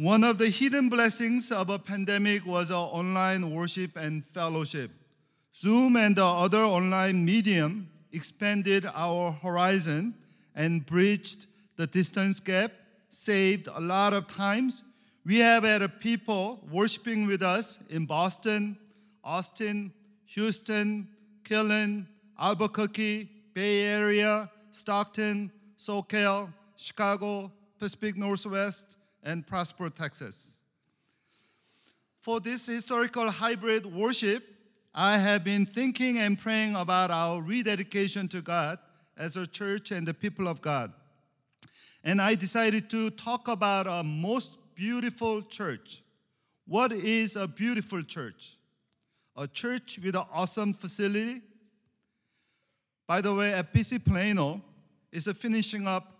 One of the hidden blessings of a pandemic was our online worship and fellowship. Zoom and the other online medium expanded our horizon and bridged the distance gap, saved a lot of times. We have had people worshiping with us in Boston, Austin, Houston, Killeen, Albuquerque, Bay Area, Stockton, SoCal, Chicago, Pacific Northwest, and Prosper, Texas. For this historical hybrid worship, I have been thinking and praying about our rededication to God as a church and the people of God. And I decided to talk about a most beautiful church. What is a beautiful church? A church with an awesome facility. By the way, FPC Plano is finishing up.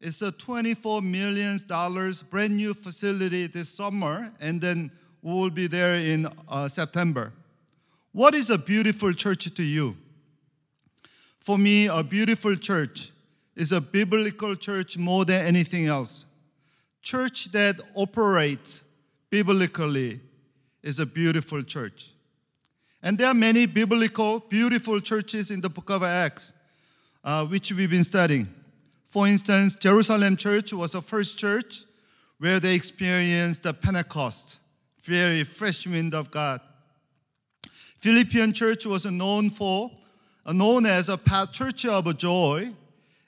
It's a $24 million brand new facility this summer, and then we will be there in uh, September. What is a beautiful church to you? For me, a beautiful church is a biblical church more than anything else. Church that operates biblically is a beautiful church. And there are many biblical, beautiful churches in the book of Acts, uh, which we've been studying. For instance, Jerusalem Church was the first church where they experienced the Pentecost, very fresh wind of God. Philippian Church was known for, known as a church of joy,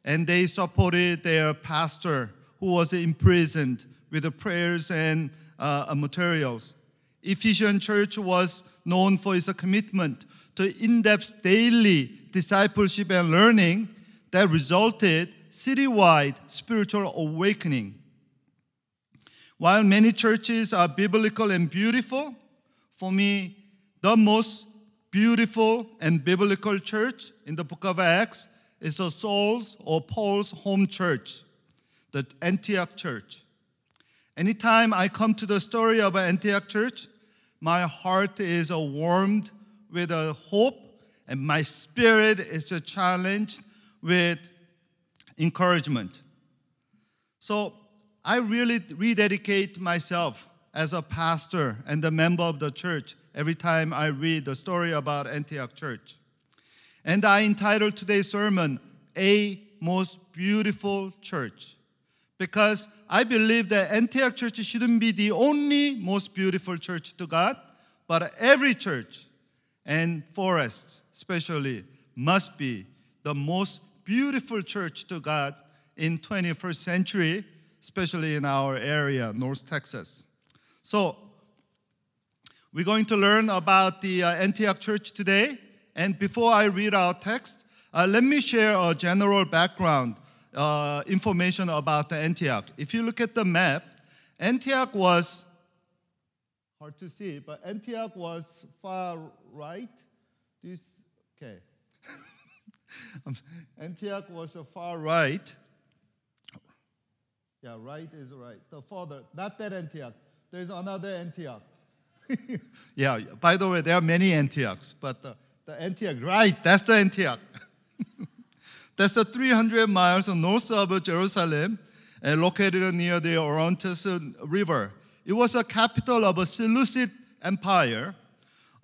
and they supported their pastor who was imprisoned with the prayers and uh, materials. Ephesian Church was known for its commitment to in-depth daily discipleship and learning that resulted citywide spiritual awakening. While many churches are biblical and beautiful, for me, the most beautiful and biblical church in the book of Acts is the Saul's or Paul's home church, the Antioch church. Anytime I come to the story of Antioch church, my heart is warmed with a hope, and my spirit is challenged with encouragement. So I really rededicate myself as a pastor and a member of the church every time I read the story about Antioch church. And I entitled today's sermon, A Most Beautiful Church, because I believe that Antioch Church shouldn't be the only most beautiful church to God, but every church and forest, especially, must be the most beautiful church to God in 21st century, especially in our area, North Texas. So, we're going to learn about the uh, Antioch Church today. And before I read our text, uh, let me share a general background uh, information about the Antioch. If you look at the map, Antioch was hard to see, but Antioch was far right. This okay. Um, Antioch was a far right. Yeah, right is right. The further, not that Antioch. There's another Antioch. yeah, by the way, there are many Antiochs, but the, the Antioch, right, that's the Antioch. that's the 300 miles north of Jerusalem, and located near the Orontes River. It was a capital of a Seleucid Empire.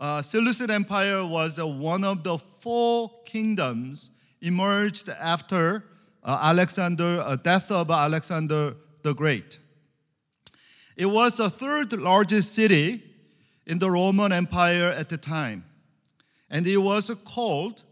Uh, Seleucid Empire was uh, one of the four kingdoms emerged after uh, Alexander, uh, death of Alexander the Great. It was the third largest city in the Roman Empire at the time. And it was called,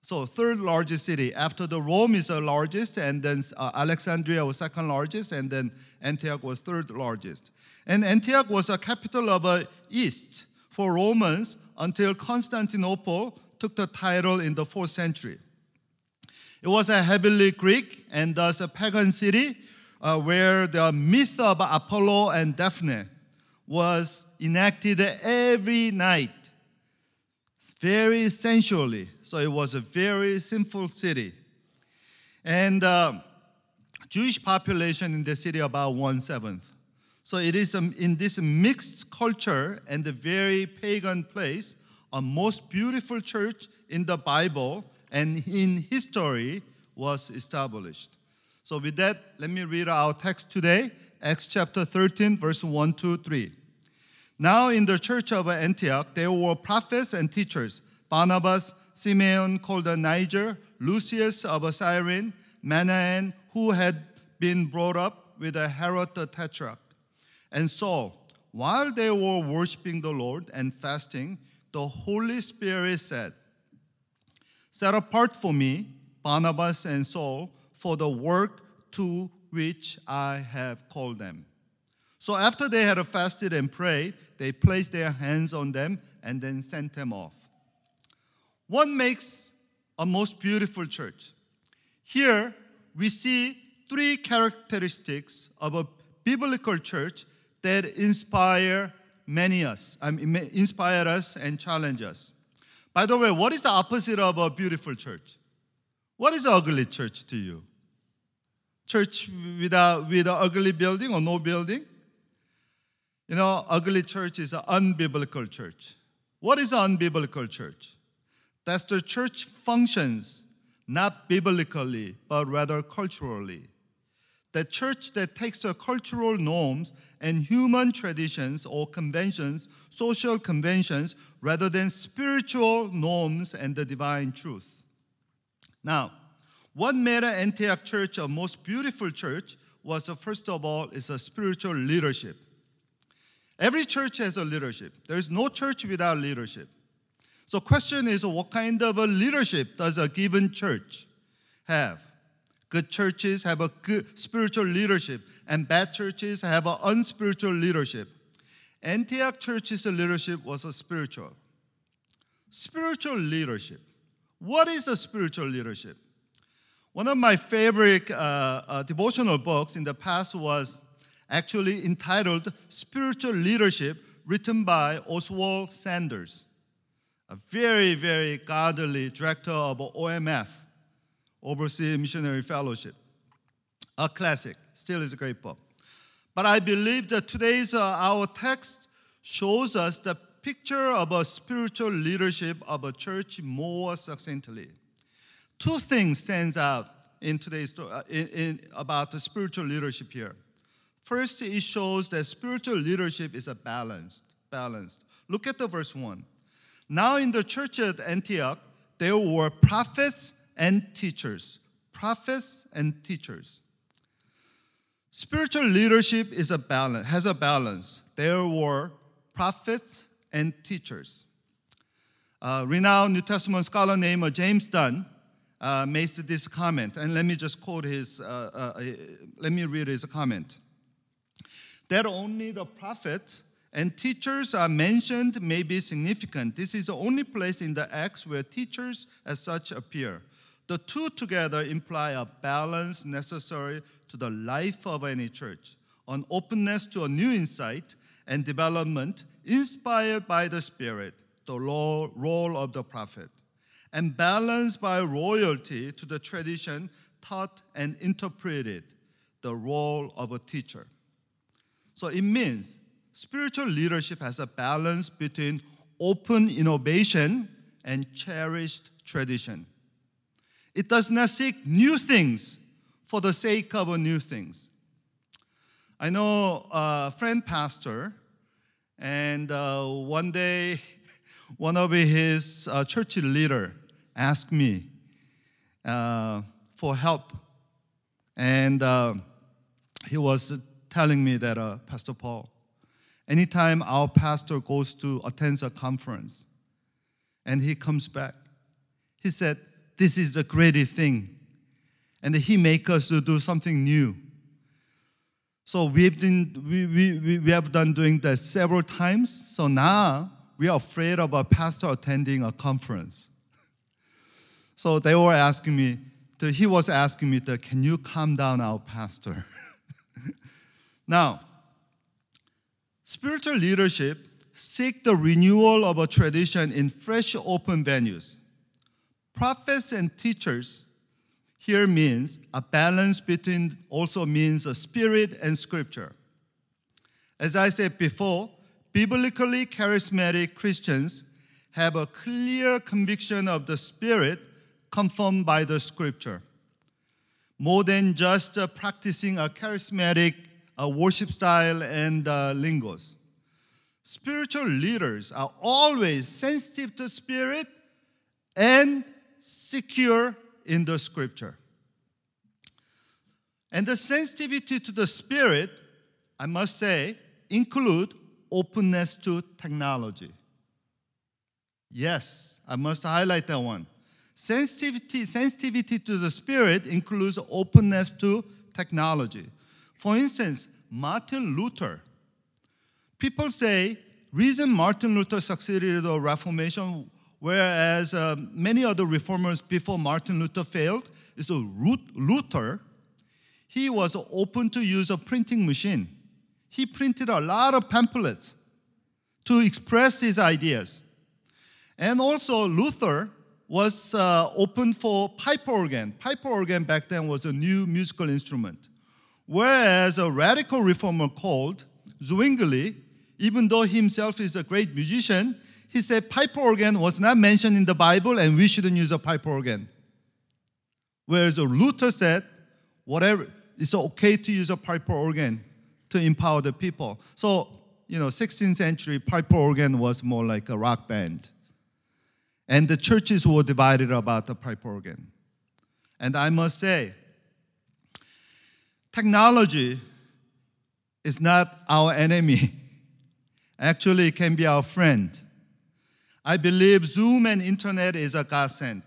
so third largest city. After the Rome is the largest, and then uh, Alexandria was second largest, and then Antioch was third largest. And Antioch was a capital of the East for Romans until Constantinople took the title in the fourth century. It was a heavily Greek and thus a pagan city uh, where the myth of Apollo and Daphne was enacted every night, very sensually. So it was a very sinful city. And uh, Jewish population in the city about one seventh. So it is in this mixed culture and a very pagan place, a most beautiful church in the Bible and in history was established. So with that, let me read our text today, Acts chapter 13, verse 1 to 3. Now in the church of Antioch, there were prophets and teachers Barnabas, Simeon called Niger, Lucius of Cyrene, Manaen, who had been brought up with Herod the Tetrarch, and so, While they were worshiping the Lord and fasting, the Holy Spirit said, Set apart for me Barnabas and Saul for the work to which I have called them. So after they had fasted and prayed, they placed their hands on them and then sent them off. What makes a most beautiful church? Here we see three characteristics of a biblical church that inspire many us, mean, inspire us and challenge us. By the way, what is the opposite of a beautiful church? What is an ugly church to you? Church without with an ugly building or no building? You know, ugly church is an unbiblical church. What is an unbiblical church? That's the church functions not biblically, but rather culturally. The church that takes the cultural norms and human traditions or conventions, social conventions, rather than spiritual norms and the divine truth. Now, what made Antioch Church a most beautiful church was, uh, first of all, is a spiritual leadership. Every church has a leadership. There is no church without leadership. So question is what kind of a leadership does a given church have? Good churches have a good spiritual leadership and bad churches have an unspiritual leadership. Antioch church's leadership was a spiritual. Spiritual leadership. What is a spiritual leadership? One of my favorite uh, uh, devotional books in the past was actually entitled Spiritual Leadership, written by Oswald Sanders, a very, very godly director of OMF, Overseas Missionary Fellowship. A classic, still is a great book. But I believe that today's uh, our text shows us the picture of a spiritual leadership of a church more succinctly. Two things stands out in today's uh, in, in, about the spiritual leadership here. First, it shows that spiritual leadership is a balanced, balanced. Look at the verse one. Now in the church at Antioch, there were prophets and teachers. Prophets and teachers. Spiritual leadership is a balance, has a balance. There were prophets and teachers. Uh, renowned New Testament scholar named James Dunn uh, makes this comment, and let me just quote his, uh, uh, uh, let me read his comment. That only the prophets and teachers are mentioned may be significant. This is the only place in the Acts where teachers as such appear. The two together imply a balance necessary to the life of any church, an openness to a new insight and development inspired by the Spirit, the role of the prophet, and balanced by loyalty to the tradition taught and interpreted, the role of a teacher. So it means spiritual leadership has a balance between open innovation and cherished tradition. It does not seek new things for the sake of new things. I know a friend pastor, and uh, one day one of his uh, church leader asked me uh, for help, and uh, he was telling me that uh, Pastor Paul, anytime our pastor goes to attend a conference, and he comes back, he said, "This is a greatest thing," and he make us to do something new. So we've been, we, we, we have done doing that several times. So now we are afraid of a pastor attending a conference. so they were asking me, he was asking me, can you calm down our pastor? now, spiritual leadership seek the renewal of a tradition in fresh open venues. Prophets and teachers here means a balance between also means a spirit and scripture. As I said before, biblically charismatic Christians have a clear conviction of the spirit confirmed by the scripture. More than just uh, practicing a charismatic uh, worship style and uh, lingos. Spiritual leaders are always sensitive to spirit and secure in the scripture. And the sensitivity to the spirit, I must say, include openness to technology. Yes, I must highlight that one. Sensitivity, sensitivity to the spirit includes openness to technology. For instance, Martin Luther. People say reason Martin Luther succeeded the Reformation, whereas uh, many other reformers before Martin Luther failed, is so Luther. He was open to use a printing machine. He printed a lot of pamphlets to express his ideas. And also, Luther was uh, open for pipe organ. Pipe organ back then was a new musical instrument. Whereas a radical reformer called Zwingli, even though himself is a great musician, he said pipe organ was not mentioned in the Bible and we shouldn't use a pipe organ. Whereas Luther said, whatever, it's okay to use a pipe organ to empower the people. So, you know, 16th century pipe organ was more like a rock band. And the churches were divided about the pipe organ. And I must say, technology is not our enemy. Actually, it can be our friend. I believe Zoom and internet is a godsend.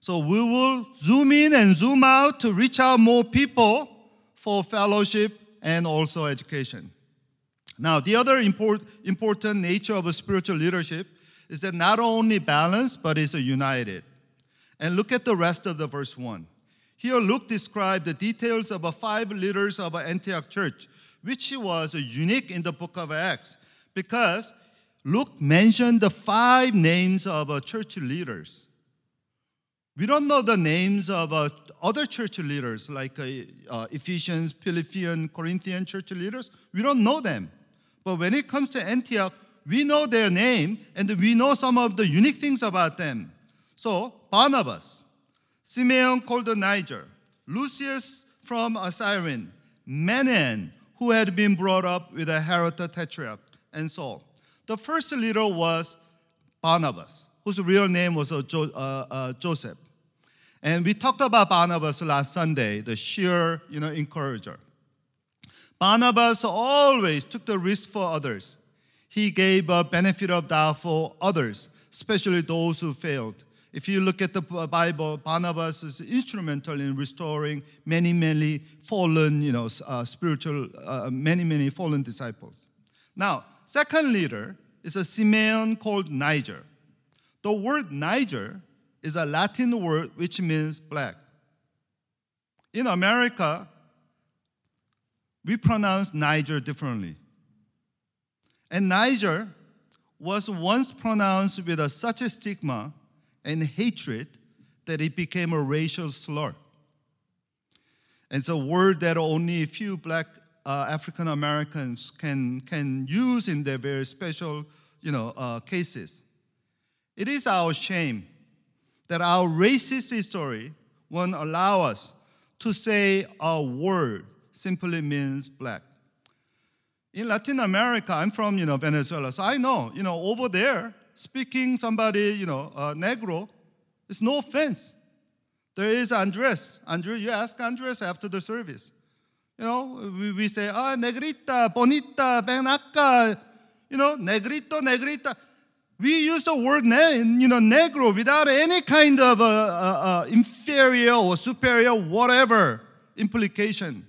So we will zoom in and zoom out to reach out more people for fellowship and also education. Now, the other import, important nature of a spiritual leadership is that not only balanced, but is united. And look at the rest of the verse 1. Here, Luke described the details of five leaders of Antioch church, which was unique in the book of Acts, because Luke mentioned the five names of church leaders. We don't know the names of uh, other church leaders like uh, uh, Ephesians, Philippian, Corinthian church leaders. We don't know them. But when it comes to Antioch, we know their name and we know some of the unique things about them. So, Barnabas, Simeon called Niger, Lucius from Cyrene, Manaen, who had been brought up with a Herod Tetrarch, and so The first leader was Barnabas, whose real name was uh, uh, uh, Joseph. And we talked about Barnabas last Sunday, the sheer, you know, encourager. Barnabas always took the risk for others he gave a benefit of doubt for others, especially those who failed. If you look at the Bible, Barnabas is instrumental in restoring many, many fallen, you know, uh, spiritual, uh, many, many fallen disciples. Now, second leader is a Simeon called Niger. The word Niger is a Latin word which means black. In America, we pronounce Niger differently. And Niger was once pronounced with a, such a stigma and hatred that it became a racial slur. It's a word that only a few black uh, African Americans can, can use in their very special you know, uh, cases. It is our shame that our racist history won't allow us to say a word simply means black in Latin America, I'm from you know Venezuela, so I know you know over there speaking somebody you know uh, Negro, it's no offense. There is Andres. Andres, you ask Andres after the service. You know, we, we say, ah, negrita, bonita, ven acá. You know, negrito, negrita. We use the word, ne, you know, negro without any kind of uh, uh, uh inferior or superior, whatever implication.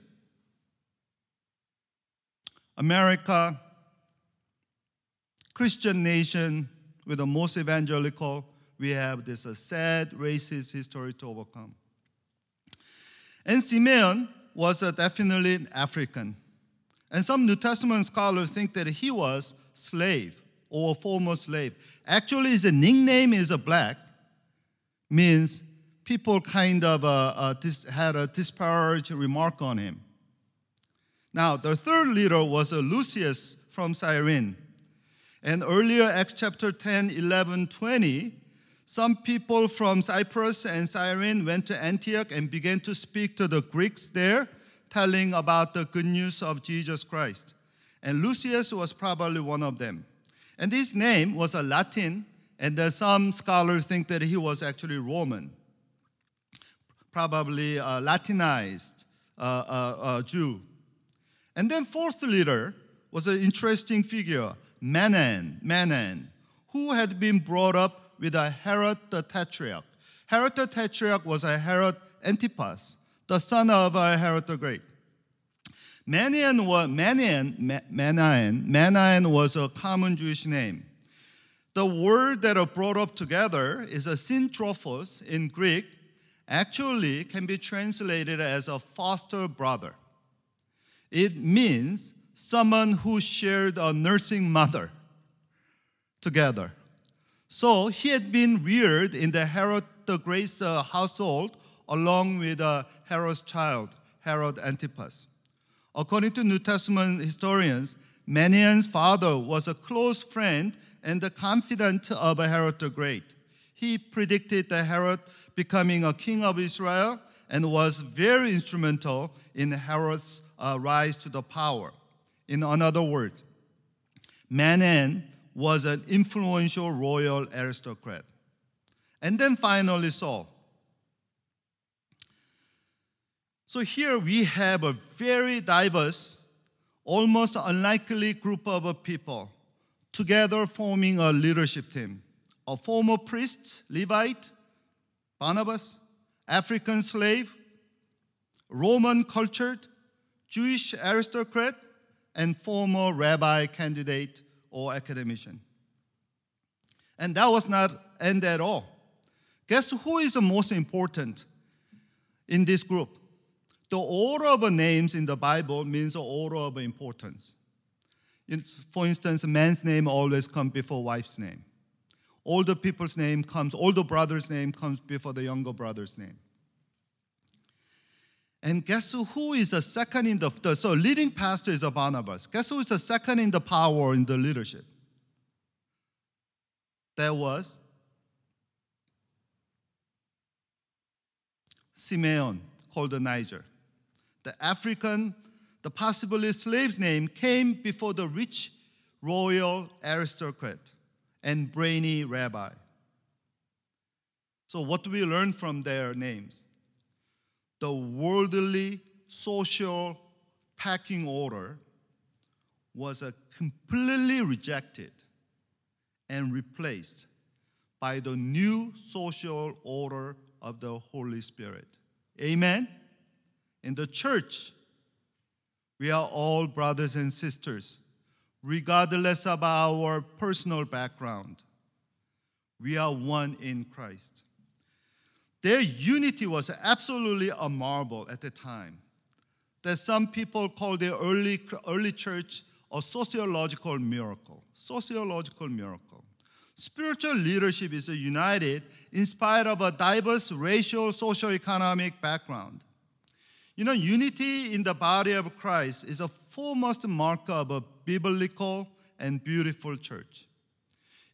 America, Christian nation with the most evangelical, we have this uh, sad racist history to overcome. And Simeon was uh, definitely African. And some New Testament scholars think that he was slave or a former slave. Actually, his nickname is a black, means people kind of uh, uh, dis- had a disparaging remark on him. Now, the third leader was a Lucius from Cyrene. And earlier, Acts chapter 10, 11, 20, some people from Cyprus and Cyrene went to Antioch and began to speak to the Greeks there telling about the good news of Jesus Christ. And Lucius was probably one of them. And his name was a Latin, and some scholars think that he was actually Roman, probably a Latinized uh, uh, uh, Jew. And then fourth leader was an interesting figure, Manan, Manan, who had been brought up with a Herod the Tetrarch. Herod the Tetrarch was a Herod Antipas, the son of a Herod the Great. Manaen was, Manaen, Manaen, Manaen was a common Jewish name. The word that are brought up together is a syntrophos in Greek, actually can be translated as a foster brother. It means someone who shared a nursing mother together. So he had been reared in the Herod the Great's uh, household along with uh, Herod's child, Herod Antipas. According to New Testament historians, Manaen's father was a close friend and the confidant of Herod the Great. He predicted that Herod becoming a king of Israel and was very instrumental in Herod's uh, rise to the power. In another word, Manaen was an influential royal aristocrat. And then finally, Saul. So here we have a very diverse, almost unlikely group of people together forming a leadership team. A former priest, Levite, Barnabas, African slave, Roman cultured, Jewish aristocrat, and former rabbi candidate or academician. And that was not end at all. Guess who is the most important in this group? The order of names in the Bible means the order of importance. For instance, man's name always comes before wife's name. Older people's name comes, older brother's name comes before the younger brother's name. And guess who is the second in the, the so leading pastor is a Barnabas. Guess who is the second in the power in the leadership? That was Simeon, called the Niger. The African, the possibly slave's name came before the rich royal aristocrat and brainy rabbi. So, what do we learn from their names? The worldly social packing order was completely rejected and replaced by the new social order of the Holy Spirit. Amen? In the church, we are all brothers and sisters, regardless of our personal background. We are one in Christ. Their unity was absolutely a marvel at the time. That some people call the early, early church a sociological miracle. Sociological miracle. Spiritual leadership is united in spite of a diverse racial, socio-economic background. You know, unity in the body of Christ is a foremost marker of a biblical and beautiful church.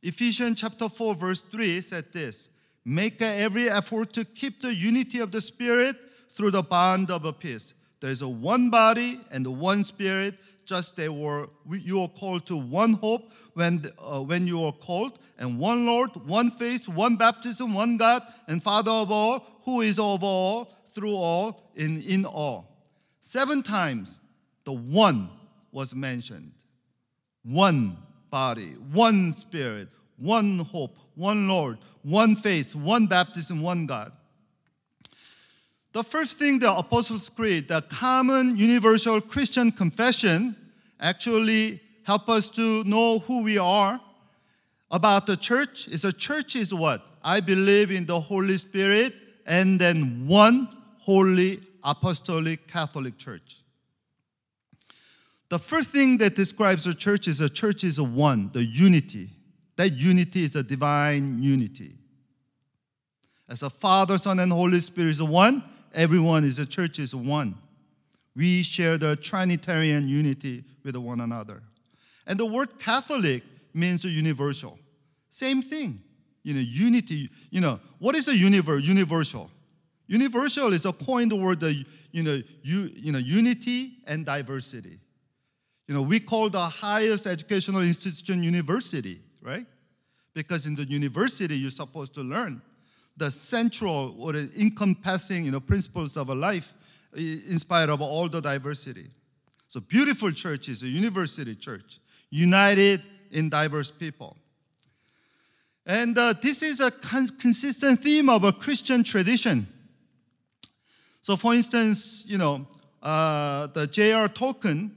Ephesians chapter 4, verse 3 said this Make every effort to keep the unity of the Spirit through the bond of peace. There is a one body and one spirit, just they were you are called to one hope when uh, when you are called, and one Lord, one faith, one baptism, one God and Father of all, who is over all, through all, in in all. Seven times the one was mentioned. One body, one spirit, one hope, one Lord, one faith, one baptism, one God. The first thing the Apostles' Creed, the common universal Christian confession, actually help us to know who we are about the church is a church is what? I believe in the Holy Spirit and then one holy apostolic Catholic church. The first thing that describes a church is a church is a one, the unity. That unity is a divine unity. As a Father, Son, and Holy Spirit is one, everyone is a church is one. We share the Trinitarian unity with one another. And the word Catholic means universal. Same thing. You know, unity, you know, what is a universe, universal? Universal is a coined word, uh, you know, you, you know, unity and diversity. You know, we call the highest educational institution university, right? Because in the university, you're supposed to learn the central or the encompassing, you know, principles of a life in spite of all the diversity. So beautiful church is a university church, united in diverse people. And uh, this is a con- consistent theme of a Christian tradition. So, for instance, you know, uh, the J.R. Tolkien,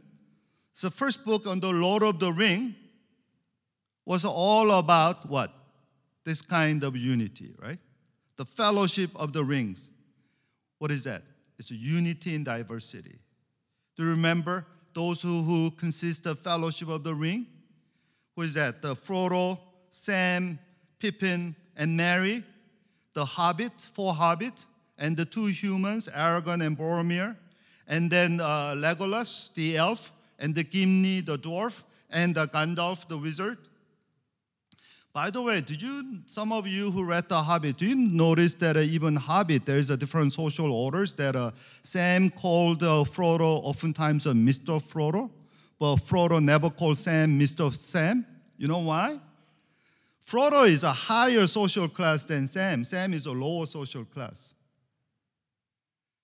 the first book on the Lord of the Ring, was all about what? This kind of unity, right? The fellowship of the rings. What is that? It's a unity in diversity. Do you remember those who, who consist of fellowship of the ring? Who is that? The Frodo, Sam, Pippin, and Merry, the hobbit, four hobbits, and the two humans, Aragorn and Boromir, and then uh, Legolas, the elf, and the Gimli, the dwarf, and Gandalf, the wizard. By the way, did you, some of you who read The Hobbit, do you notice that uh, even Hobbit, there's a different social orders that uh, Sam called uh, Frodo oftentimes uh, Mr. Frodo, but Frodo never called Sam Mr. Sam. You know why? Frodo is a higher social class than Sam. Sam is a lower social class.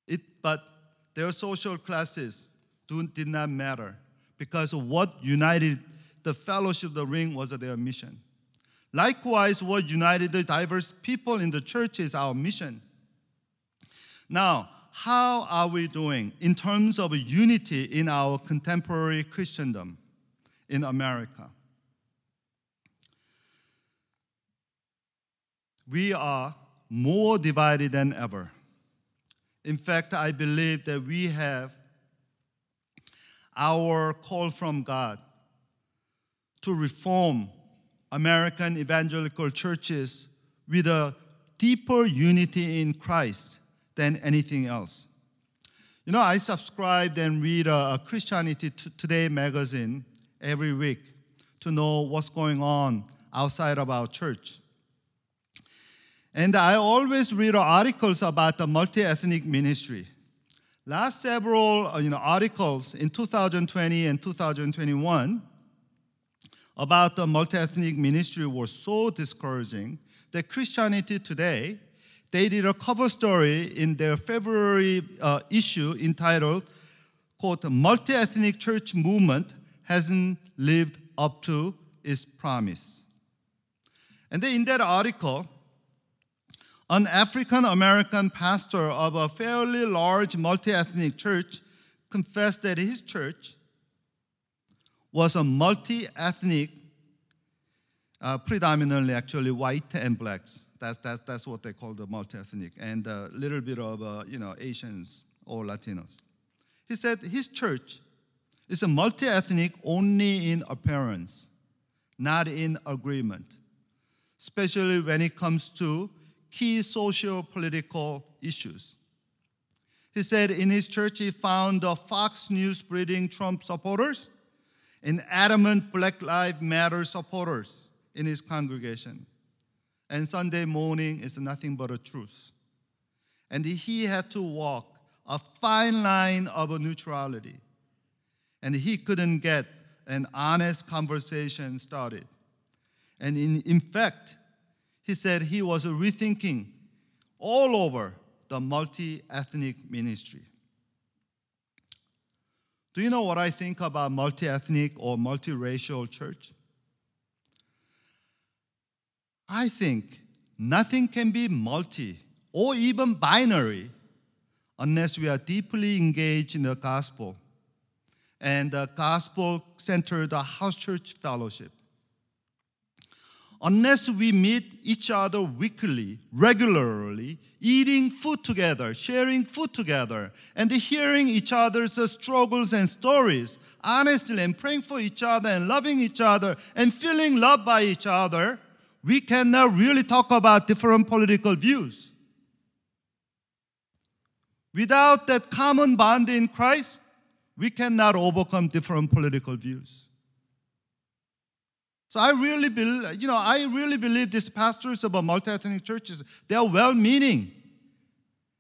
It, but their social classes do, did not matter because what united the fellowship of the ring was their mission. Likewise, what united the diverse people in the church is our mission. Now, how are we doing in terms of unity in our contemporary Christendom in America? We are more divided than ever. In fact, I believe that we have our call from God to reform American evangelical churches with a deeper unity in Christ than anything else. You know, I subscribe and read a Christianity Today magazine every week to know what's going on outside of our church. And I always read articles about the multi-ethnic ministry. Last several uh, you know, articles in 2020 and 2021 about the multi-ethnic ministry was so discouraging that Christianity Today they did a cover story in their February uh, issue entitled quote multi-ethnic church movement hasn't lived up to its promise. And then in that article, an African American pastor of a fairly large multi ethnic church confessed that his church was a multi ethnic, uh, predominantly actually white and blacks. That's, that's, that's what they call the multi ethnic, and a little bit of uh, you know, Asians or Latinos. He said his church is a multi ethnic only in appearance, not in agreement, especially when it comes to key social political issues. He said in his church he found the Fox News breeding Trump supporters and adamant Black Lives Matter supporters in his congregation. And Sunday morning is nothing but a truth. And he had to walk a fine line of neutrality. And he couldn't get an honest conversation started. And in, in fact, he said he was rethinking all over the multi ethnic ministry. Do you know what I think about multi ethnic or multiracial church? I think nothing can be multi or even binary unless we are deeply engaged in the gospel and the gospel centered house church fellowship. Unless we meet each other weekly, regularly, eating food together, sharing food together, and hearing each other's struggles and stories, honestly, and praying for each other, and loving each other, and feeling loved by each other, we cannot really talk about different political views. Without that common bond in Christ, we cannot overcome different political views. So I really believe, you know, I really believe these pastors of multi-ethnic churches, they are well-meaning.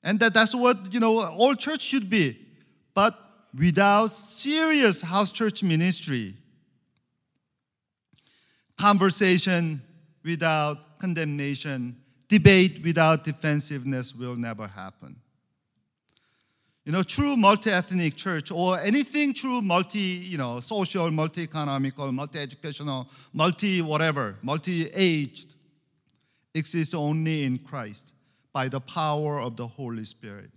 And that, that's what you know all church should be. But without serious house church ministry, conversation without condemnation, debate without defensiveness will never happen. You know, true multi-ethnic church or anything true multi, you know, social, multi-economical, multi-educational, multi-whatever, multi-aged exists only in Christ by the power of the Holy Spirit.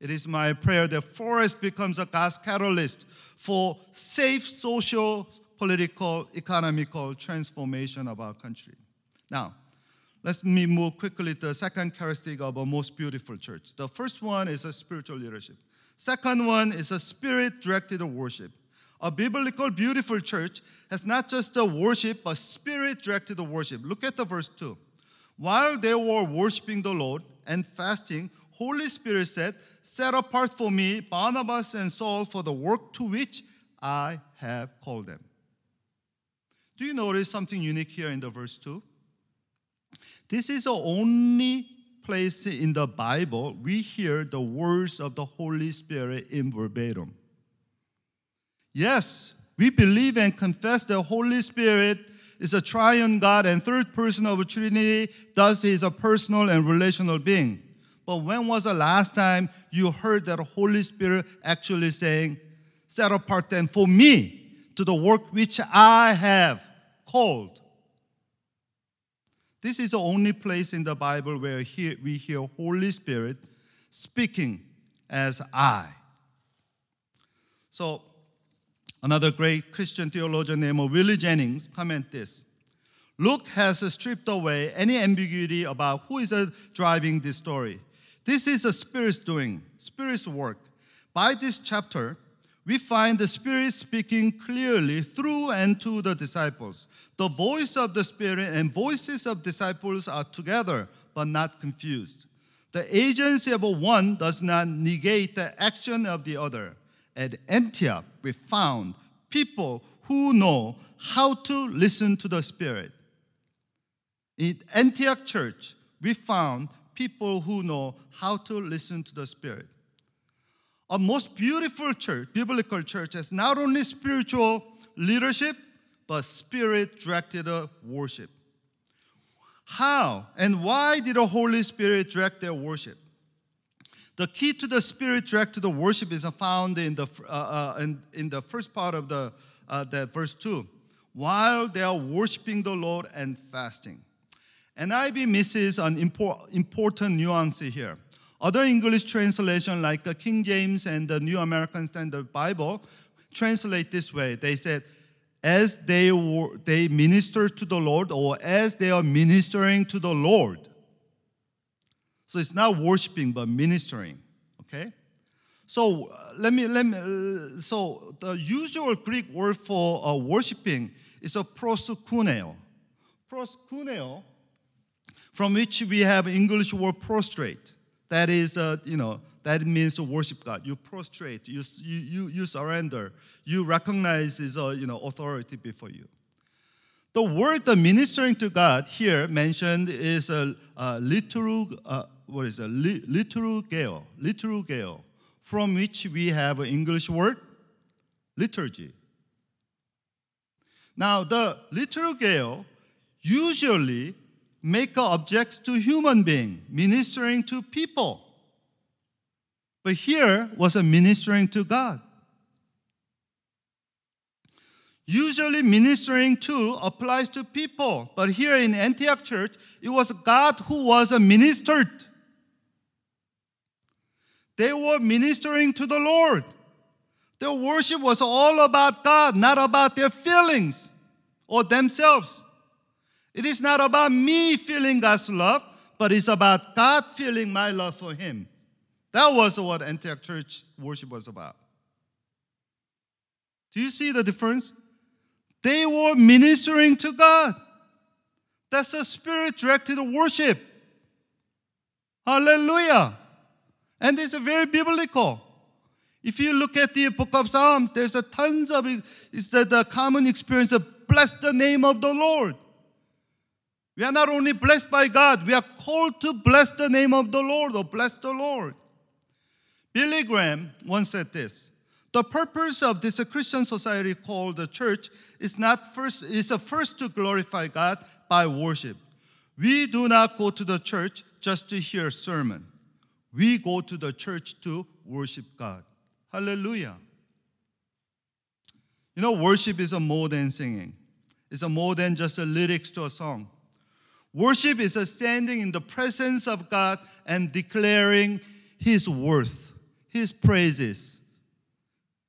It is my prayer that Forest becomes a God's catalyst for safe social, political, economical transformation of our country. Now, let me move quickly to the second characteristic of a most beautiful church. The first one is a spiritual leadership. Second one is a spirit-directed worship. A biblical, beautiful church has not just a worship, but spirit-directed worship. Look at the verse 2. While they were worshiping the Lord and fasting, Holy Spirit said, Set apart for me Barnabas and Saul for the work to which I have called them. Do you notice something unique here in the verse 2? This is the only place in the Bible we hear the words of the Holy Spirit in verbatim. Yes, we believe and confess the Holy Spirit is a triune God and third person of the Trinity, thus he is a personal and relational being. But when was the last time you heard that Holy Spirit actually saying, set apart them for me to the work which I have called? This is the only place in the Bible where we hear Holy Spirit speaking as I. So, another great Christian theologian named Willie Jennings comment this. Luke has stripped away any ambiguity about who is uh, driving this story. This is the Spirit's doing, Spirit's work. By this chapter, we find the Spirit speaking clearly through and to the disciples. The voice of the Spirit and voices of disciples are together, but not confused. The agency of one does not negate the action of the other. At Antioch, we found people who know how to listen to the Spirit. In Antioch church, we found people who know how to listen to the Spirit. A most beautiful church, biblical church, has not only spiritual leadership, but spirit directed worship. How and why did the Holy Spirit direct their worship? The key to the spirit directed worship is found in the, uh, uh, in, in, the first part of the, uh, the verse 2. While they are worshiping the Lord and fasting. And NIV misses an import, important nuance here. Other English translation like the King James and the New American Standard Bible translate this way. They said, as they were, they minister to the Lord or as they are ministering to the Lord. So it's not worshiping but ministering. Okay? So uh, let me let me uh, so the usual Greek word for uh, worshiping is a proskuneo. Proskuneo from which we have English word prostrate. That is, uh, you know, that means to worship God. You prostrate, you, you, you surrender, you recognize His, uh, you know, authority before you. The word the ministering to God here mentioned is a, a literal, uh, what is it? Literal gale, leitourgeo, from which we have an English word, liturgy. Now, the leitourgeo usually make objects to human being, ministering to people. But here was a ministering to God. Usually ministering to applies to people, but here in Antioch church, it was God who was ministered. They were ministering to the Lord. Their worship was all about God, not about their feelings or themselves. It is not about me feeling God's love, but it's about God feeling my love for Him. That was what Antioch church worship was about. Do you see the difference? They were ministering to God. That's a spirit directed worship. Hallelujah. And it's very biblical. If you look at the book of Psalms, there's a tons of it's the, the common experience of bless the name of the Lord. We are not only blessed by God, we are called to bless the name of the Lord or bless the Lord. Billy Graham once said this The purpose of this Christian society called the church is not first is first to glorify God by worship. We do not go to the church just to hear a sermon. We go to the church to worship God. Hallelujah. You know, worship is a more than singing. It's a more than just a lyrics to a song. Worship is a standing in the presence of God and declaring His worth, His praises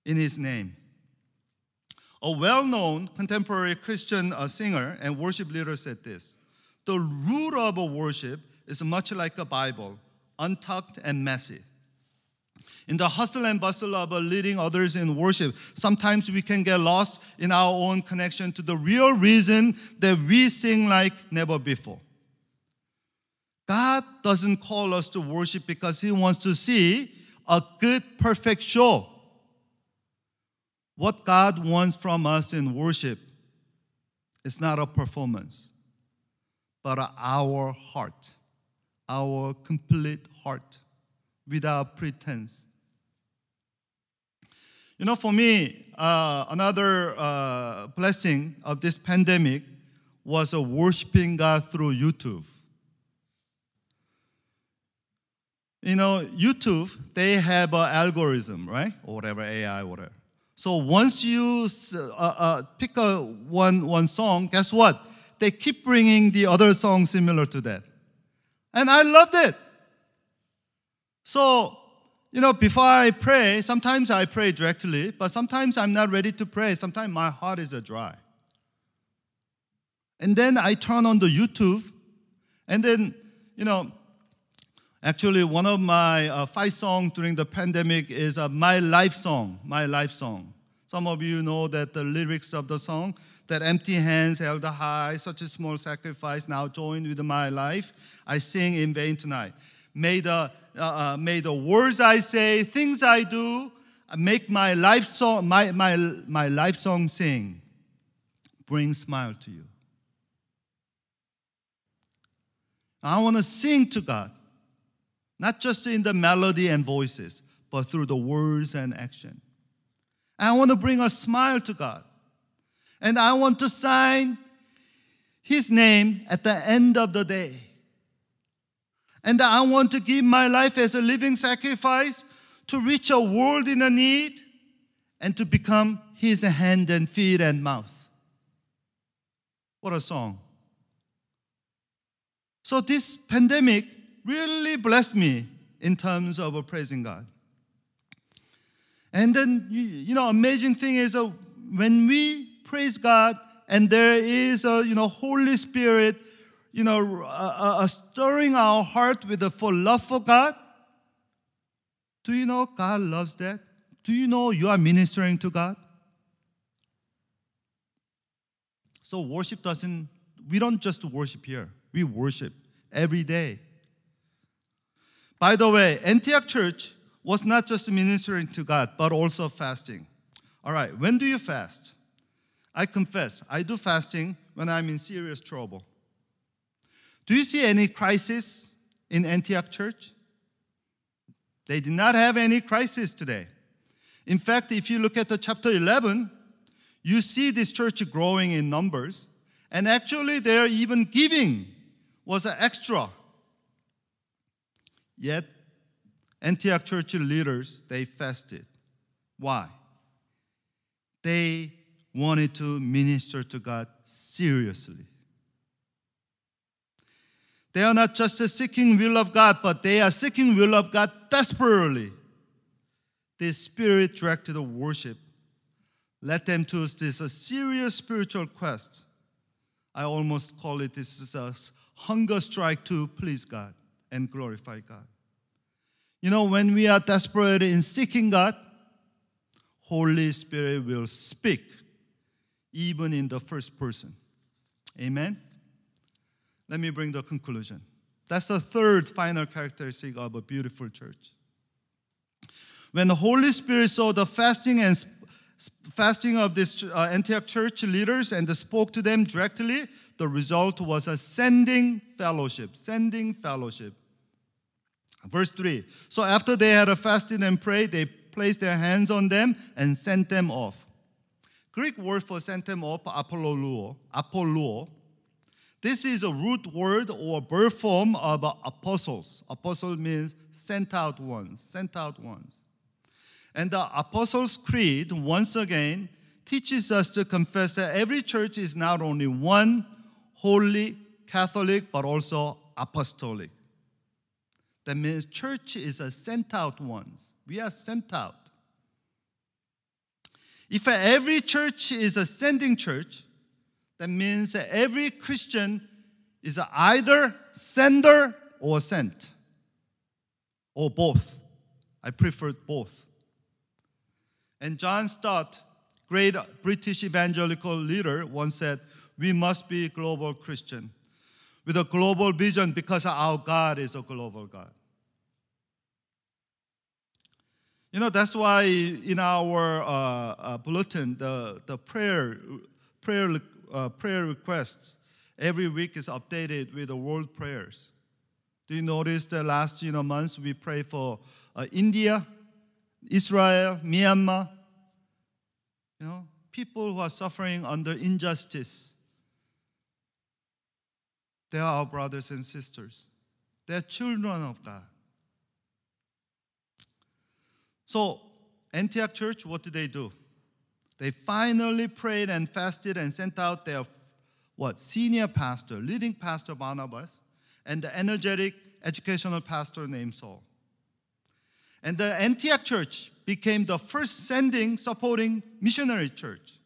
in His name. A well known contemporary Christian uh, singer and worship leader said this The root of a worship is much like a Bible, untucked and messy. In the hustle and bustle of uh, leading others in worship, sometimes we can get lost in our own connection to the real reason that we sing like never before. God doesn't call us to worship because He wants to see a good, perfect show. What God wants from us in worship is not a performance, but our heart, our complete heart, without pretense. You know, for me, uh, another uh, blessing of this pandemic was uh, worshiping God through YouTube. You know, YouTube, they have an algorithm, right? Or whatever, AI, whatever. So once you uh, uh, pick a one, one song, guess what? They keep bringing the other song similar to that. And I loved it. So you know, before I pray, sometimes I pray directly, but sometimes I'm not ready to pray. Sometimes my heart is dry. And then I turn on the YouTube, and then, you know, actually one of my uh, five songs during the pandemic is uh, my life song, my life song. Some of you know that the lyrics of the song, that empty hands held high, such a small sacrifice now joined with my life. I sing in vain tonight. May the, uh, uh, may the words I say, things I do, make my life song, my, my, my life song sing, bring smile to you. I want to sing to God, not just in the melody and voices, but through the words and action. I want to bring a smile to God. And I want to sign His name at the end of the day and I want to give my life as a living sacrifice to reach a world in a need and to become his hand and feet and mouth. What a song. So, this pandemic really blessed me in terms of praising God. And then, you know, amazing thing is uh, when we praise God and there is a, you know, Holy Spirit you know, uh, uh, stirring our heart with a full love for God. Do you know God loves that? Do you know you are ministering to God? So worship doesn't, we don't just worship here, we worship every day. By the way, Antioch Church was not just ministering to God, but also fasting. All right, when do you fast? I confess, I do fasting when I'm in serious trouble. Do you see any crisis in Antioch church? They did not have any crisis today. In fact, if you look at the chapter 11, you see this church growing in numbers, and actually their even giving was an extra. Yet Antioch church leaders they fasted. Why? They wanted to minister to God seriously. They are not just seeking will of God, but they are seeking will of God desperately. This spirit directed worship led them to this a serious spiritual quest. I almost call it this is a hunger strike to please God and glorify God. You know, when we are desperate in seeking God, Holy Spirit will speak even in the first person. Amen. Let me bring the conclusion. That's the third final characteristic of a beautiful church. When the Holy Spirit saw the fasting and fasting of this uh, Antioch church leaders and spoke to them directly. The result was a sending fellowship. Sending fellowship. Verse 3 So after they had fasted and prayed, they placed their hands on them and sent them off. Greek word for sent them off, apolluo, apolluo. This is a root word or birth form of apostles. Apostle means sent out ones, sent out ones. And the Apostles' Creed, once again, teaches us to confess that every church is not only one, holy, Catholic, but also apostolic. That means church is a sent out ones. We are sent out. If every church is a sending church, that means that every Christian is either sender or sent, or both. I prefer both. And John Stott, great British evangelical leader, once said, We must be global Christian with a global vision because our God is a global God. You know, that's why in our uh, uh, bulletin, the, the prayer, prayer, uh, prayer requests every week is updated with the world prayers. Do you notice the last you know, months we pray for uh, India, Israel, Myanmar? You know, people who are suffering under injustice. They are our brothers and sisters. They are children of God. So, Antioch Church, what did they do? They finally prayed and fasted and sent out their what senior pastor, leading pastor Barnabas, and the energetic educational pastor named Saul. And the Antioch church became the first sending, supporting missionary church.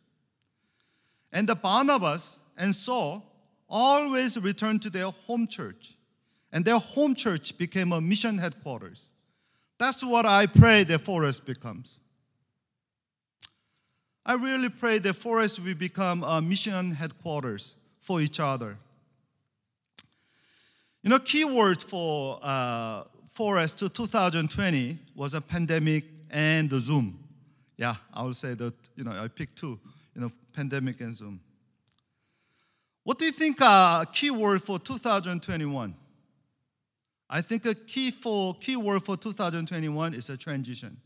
And the Barnabas and Saul always returned to their home church. And their home church became a mission headquarters. That's what I pray the forest becomes. I really pray the forest will become a mission headquarters for each other. You know, key word for uh, forest to 2020 was a pandemic and the Zoom. Yeah, I will say that, you know, I picked two, you know, pandemic and Zoom. What do you think a key word for 2021? I think a key for keyword for 2021 is a transition.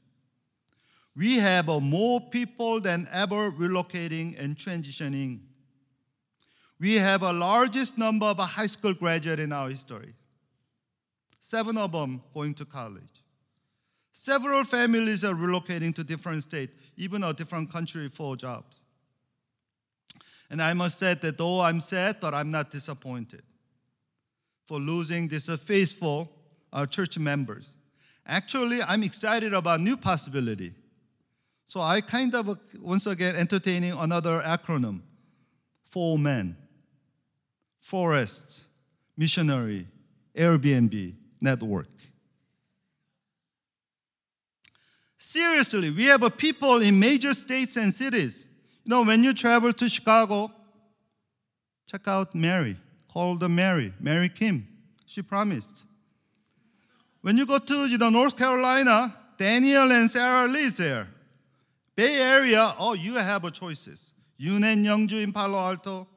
We have more people than ever relocating and transitioning. We have a largest number of high school graduates in our history. Seven of them going to college. Several families are relocating to different states, even a different country for jobs. And I must say that though I'm sad, but I'm not disappointed for losing these faithful uh, church members. Actually, I'm excited about new possibility. So I kind of once again entertaining another acronym: four men, forests, missionary, Airbnb, network. Seriously, we have people in major states and cities. You know, when you travel to Chicago, check out Mary Call called Mary, Mary Kim. She promised. When you go to you know, North Carolina, Daniel and Sarah live there. Bay Area, oh, you have choices. Yun and Youngju in Palo Alto,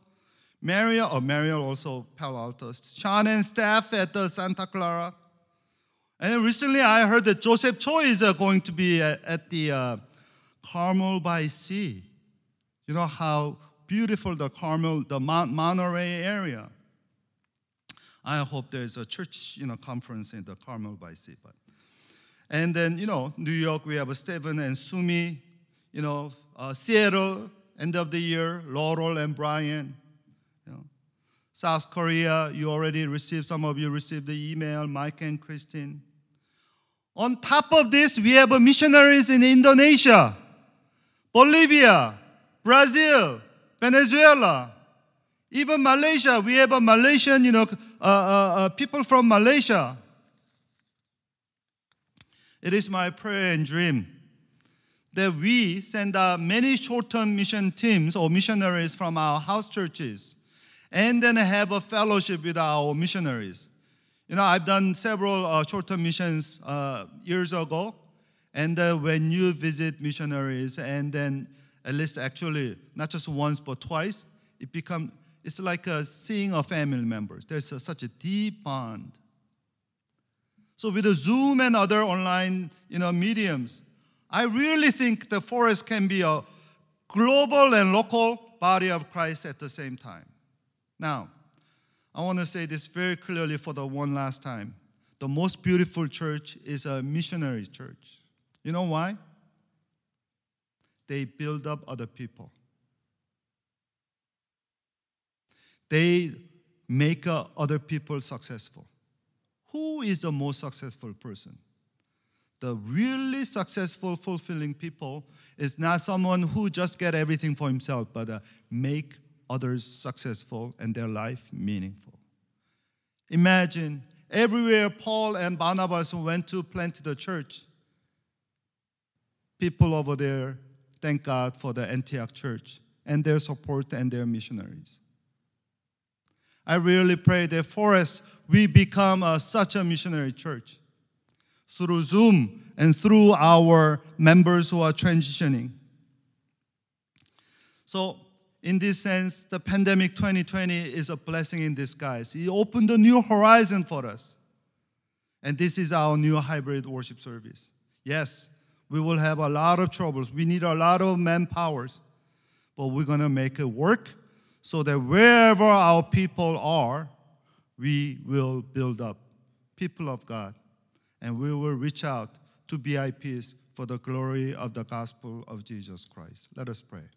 Maria, or oh, Mariel also Palo Alto, Sean and staff at the Santa Clara. And recently I heard that Joseph Choi is uh, going to be at, at the uh, Carmel by Sea. You know how beautiful the Carmel, the Mount Monterey area. I hope there's a church, you know, conference in the Carmel by Sea. But, and then, you know, New York, we have Stephen and Sumi, you know, uh, Seattle, end of the year, Laurel and Brian. You know. South Korea, you already received, some of you received the email, Mike and Christine. On top of this, we have missionaries in Indonesia, Bolivia, Brazil, Venezuela, even Malaysia, we have a Malaysian, you know, uh, uh, uh, people from Malaysia. It is my prayer and dream that we send out many short-term mission teams or missionaries from our house churches and then have a fellowship with our missionaries. You know, I've done several uh, short-term missions uh, years ago, and uh, when you visit missionaries and then at least actually not just once but twice, it become it's like seeing a family members. There's a, such a deep bond. So with the Zoom and other online you know, mediums, I really think the forest can be a global and local body of Christ at the same time. Now, I want to say this very clearly for the one last time. The most beautiful church is a missionary church. You know why? They build up other people. They make uh, other people successful. Who is the most successful person? The really successful, fulfilling people is not someone who just get everything for himself, but uh, make others successful and their life meaningful. Imagine everywhere Paul and Barnabas went to plant the church, people over there thank God for the Antioch church and their support and their missionaries. I really pray that for us, we become a, such a missionary church through Zoom and through our members who are transitioning. So, in this sense, the pandemic 2020 is a blessing in disguise. It opened a new horizon for us. And this is our new hybrid worship service. Yes, we will have a lot of troubles. We need a lot of manpowers, but we're going to make it work so that wherever our people are, we will build up people of God and we will reach out to BIPs for the glory of the gospel of Jesus Christ. Let us pray.